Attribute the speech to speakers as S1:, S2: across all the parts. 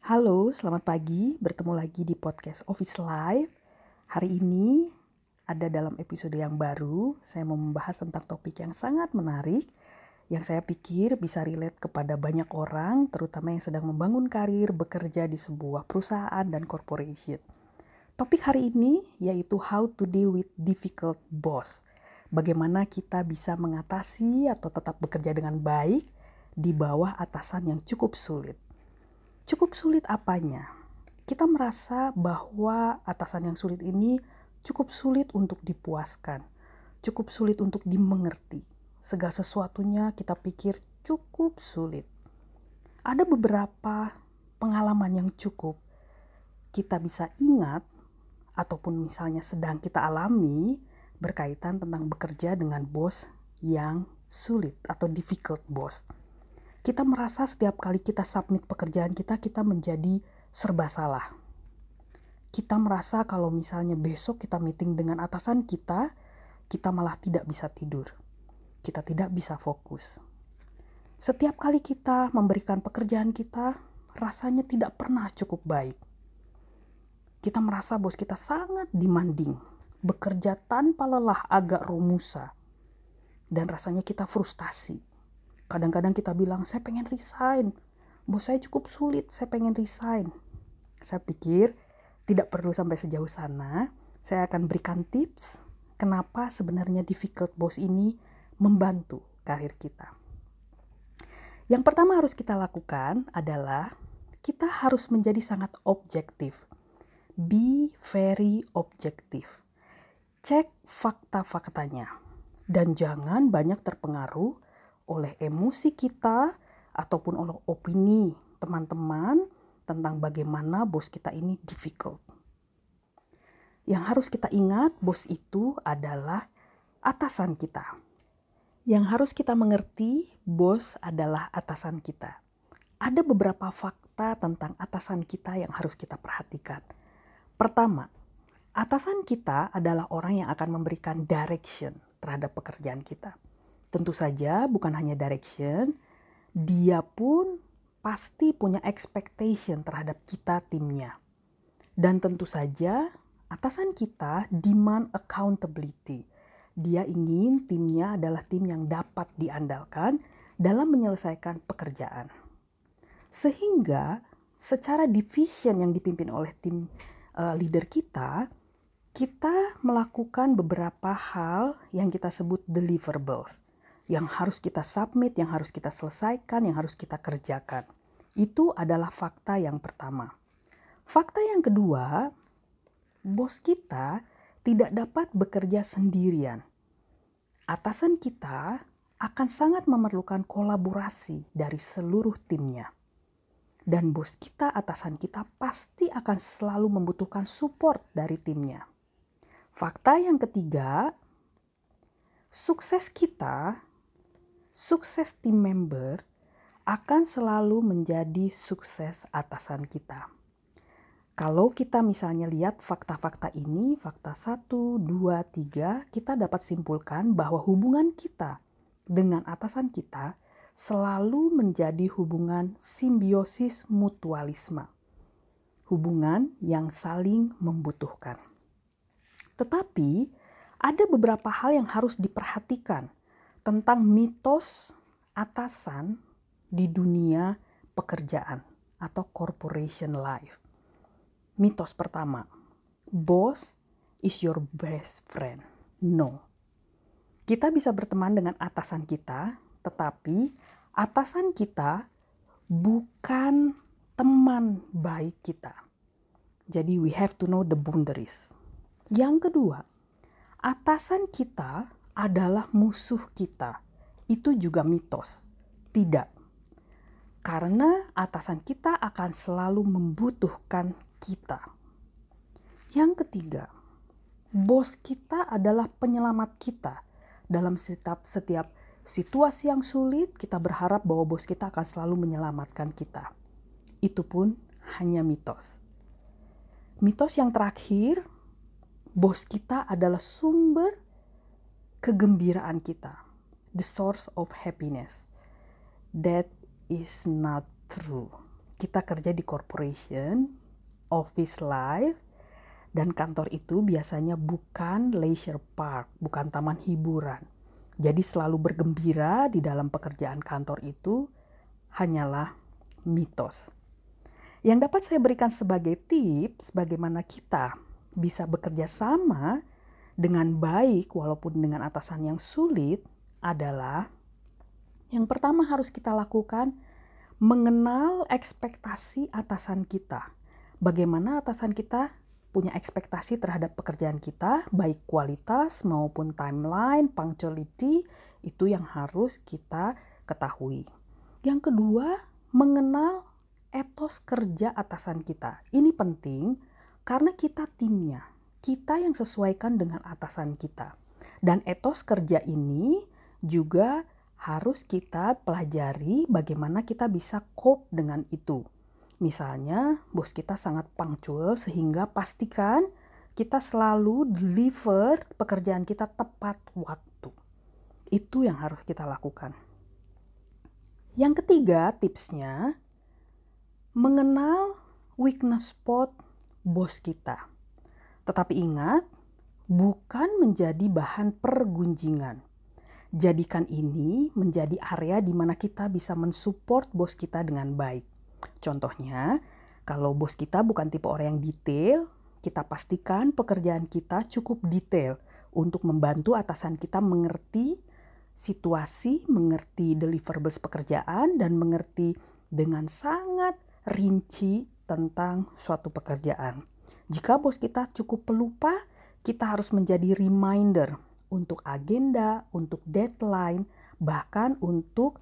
S1: Halo, selamat pagi. Bertemu lagi di podcast Office Live. Hari ini ada dalam episode yang baru. Saya mau membahas tentang topik yang sangat menarik yang saya pikir bisa relate kepada banyak orang, terutama yang sedang membangun karir bekerja di sebuah perusahaan dan corporation. Topik hari ini yaitu how to deal with difficult boss. Bagaimana kita bisa mengatasi atau tetap bekerja dengan baik di bawah atasan yang cukup sulit. Cukup sulit apanya? Kita merasa bahwa atasan yang sulit ini cukup sulit untuk dipuaskan, cukup sulit untuk dimengerti. Segala sesuatunya kita pikir cukup sulit. Ada beberapa pengalaman yang cukup kita bisa ingat ataupun misalnya sedang kita alami berkaitan tentang bekerja dengan bos yang sulit atau difficult boss kita merasa setiap kali kita submit pekerjaan kita, kita menjadi serba salah. Kita merasa kalau misalnya besok kita meeting dengan atasan kita, kita malah tidak bisa tidur. Kita tidak bisa fokus. Setiap kali kita memberikan pekerjaan kita, rasanya tidak pernah cukup baik. Kita merasa bos kita sangat demanding, bekerja tanpa lelah agak romusa, dan rasanya kita frustasi Kadang-kadang kita bilang, saya pengen resign. Bos saya cukup sulit, saya pengen resign. Saya pikir tidak perlu sampai sejauh sana. Saya akan berikan tips kenapa sebenarnya difficult boss ini membantu karir kita. Yang pertama harus kita lakukan adalah kita harus menjadi sangat objektif. Be very objektif. Cek fakta-faktanya. Dan jangan banyak terpengaruh oleh emosi kita ataupun oleh opini teman-teman tentang bagaimana bos kita ini difficult. Yang harus kita ingat, bos itu adalah atasan kita. Yang harus kita mengerti, bos adalah atasan kita. Ada beberapa fakta tentang atasan kita yang harus kita perhatikan. Pertama, atasan kita adalah orang yang akan memberikan direction terhadap pekerjaan kita tentu saja bukan hanya direction, dia pun pasti punya expectation terhadap kita timnya. Dan tentu saja atasan kita demand accountability. Dia ingin timnya adalah tim yang dapat diandalkan dalam menyelesaikan pekerjaan. Sehingga secara division yang dipimpin oleh tim uh, leader kita, kita melakukan beberapa hal yang kita sebut deliverables yang harus kita submit, yang harus kita selesaikan, yang harus kita kerjakan. Itu adalah fakta yang pertama. Fakta yang kedua, bos kita tidak dapat bekerja sendirian. Atasan kita akan sangat memerlukan kolaborasi dari seluruh timnya. Dan bos kita, atasan kita pasti akan selalu membutuhkan support dari timnya. Fakta yang ketiga, sukses kita sukses tim member akan selalu menjadi sukses atasan kita. Kalau kita misalnya lihat fakta-fakta ini, fakta 1, 2, 3, kita dapat simpulkan bahwa hubungan kita dengan atasan kita selalu menjadi hubungan simbiosis mutualisme. Hubungan yang saling membutuhkan. Tetapi ada beberapa hal yang harus diperhatikan tentang mitos atasan di dunia pekerjaan atau corporation life. Mitos pertama, boss is your best friend. No. Kita bisa berteman dengan atasan kita, tetapi atasan kita bukan teman baik kita. Jadi we have to know the boundaries. Yang kedua, atasan kita adalah musuh kita. Itu juga mitos. Tidak. Karena atasan kita akan selalu membutuhkan kita. Yang ketiga, bos kita adalah penyelamat kita. Dalam setiap setiap situasi yang sulit, kita berharap bahwa bos kita akan selalu menyelamatkan kita. Itu pun hanya mitos. Mitos yang terakhir, bos kita adalah sumber kegembiraan kita, the source of happiness. That is not true. kita kerja di corporation, office life, dan kantor itu biasanya bukan leisure park, bukan taman hiburan. Jadi selalu bergembira di dalam pekerjaan kantor itu hanyalah mitos. Yang dapat saya berikan sebagai tips bagaimana kita bisa bekerja sama dengan baik walaupun dengan atasan yang sulit adalah yang pertama harus kita lakukan mengenal ekspektasi atasan kita. Bagaimana atasan kita punya ekspektasi terhadap pekerjaan kita, baik kualitas maupun timeline, punctuality, itu yang harus kita ketahui. Yang kedua, mengenal etos kerja atasan kita. Ini penting karena kita timnya, kita yang sesuaikan dengan atasan kita. Dan etos kerja ini juga harus kita pelajari bagaimana kita bisa cope dengan itu. Misalnya, bos kita sangat punctual sehingga pastikan kita selalu deliver pekerjaan kita tepat waktu. Itu yang harus kita lakukan. Yang ketiga, tipsnya mengenal weakness spot bos kita. Tetapi ingat, bukan menjadi bahan pergunjingan jadikan ini menjadi area di mana kita bisa mensupport bos kita dengan baik. Contohnya, kalau bos kita bukan tipe orang yang detail, kita pastikan pekerjaan kita cukup detail untuk membantu atasan kita mengerti situasi, mengerti deliverables pekerjaan, dan mengerti dengan sangat rinci tentang suatu pekerjaan. Jika bos kita cukup pelupa, kita harus menjadi reminder untuk agenda, untuk deadline, bahkan untuk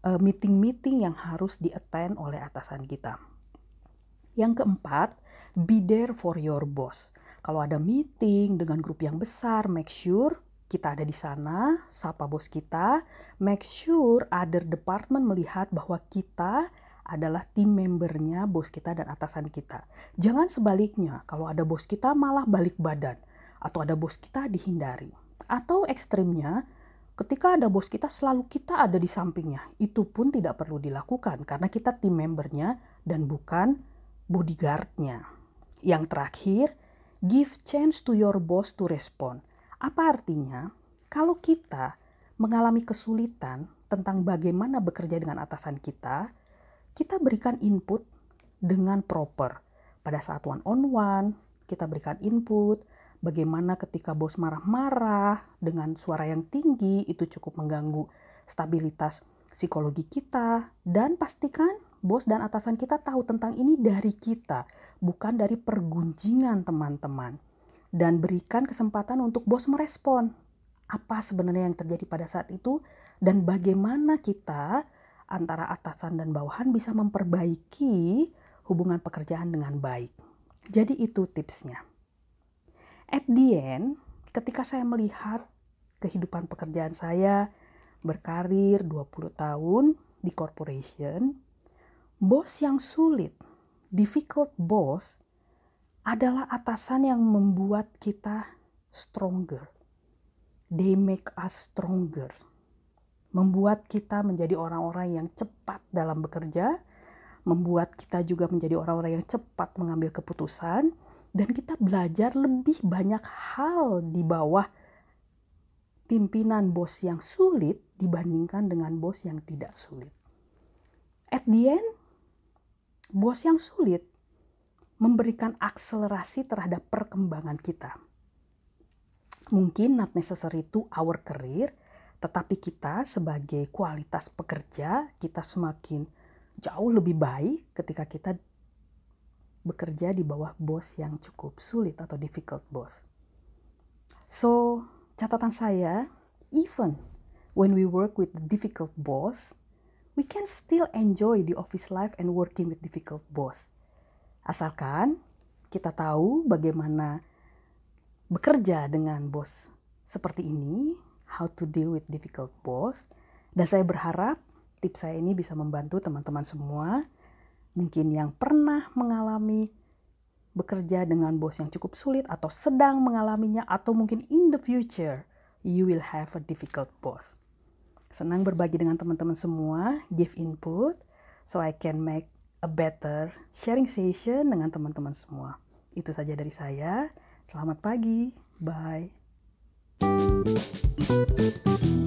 S1: uh, meeting-meeting yang harus di-attend oleh atasan kita. Yang keempat, be there for your boss. Kalau ada meeting dengan grup yang besar, make sure kita ada di sana, sapa bos kita, make sure other department melihat bahwa kita adalah tim membernya bos kita dan atasan kita. Jangan sebaliknya, kalau ada bos kita malah balik badan atau ada bos kita dihindari. Atau ekstrimnya, ketika ada bos kita selalu kita ada di sampingnya. Itu pun tidak perlu dilakukan karena kita tim membernya dan bukan bodyguardnya. Yang terakhir, give chance to your boss to respond. Apa artinya? Kalau kita mengalami kesulitan tentang bagaimana bekerja dengan atasan kita, kita berikan input dengan proper. Pada saat one on one, kita berikan input. Bagaimana ketika bos marah-marah dengan suara yang tinggi itu cukup mengganggu stabilitas psikologi kita. Dan pastikan bos dan atasan kita tahu tentang ini dari kita bukan dari pergunjingan teman-teman. Dan berikan kesempatan untuk bos merespon. Apa sebenarnya yang terjadi pada saat itu? Dan bagaimana kita antara atasan dan bawahan bisa memperbaiki hubungan pekerjaan dengan baik. Jadi itu tipsnya. At the end, ketika saya melihat kehidupan pekerjaan saya berkarir 20 tahun di corporation, bos yang sulit, difficult boss adalah atasan yang membuat kita stronger. They make us stronger. Membuat kita menjadi orang-orang yang cepat dalam bekerja, membuat kita juga menjadi orang-orang yang cepat mengambil keputusan, dan kita belajar lebih banyak hal di bawah pimpinan bos yang sulit dibandingkan dengan bos yang tidak sulit. At the end, bos yang sulit memberikan akselerasi terhadap perkembangan kita. Mungkin not necessary to our career, tetapi kita sebagai kualitas pekerja, kita semakin jauh lebih baik ketika kita bekerja di bawah bos yang cukup sulit atau difficult boss. So, catatan saya, even when we work with difficult boss, we can still enjoy the office life and working with difficult boss. Asalkan kita tahu bagaimana bekerja dengan bos seperti ini, how to deal with difficult boss, dan saya berharap tips saya ini bisa membantu teman-teman semua mungkin yang pernah mengalami bekerja dengan bos yang cukup sulit atau sedang mengalaminya atau mungkin in the future you will have a difficult boss. Senang berbagi dengan teman-teman semua, give input so I can make a better sharing session dengan teman-teman semua. Itu saja dari saya. Selamat pagi. Bye. Música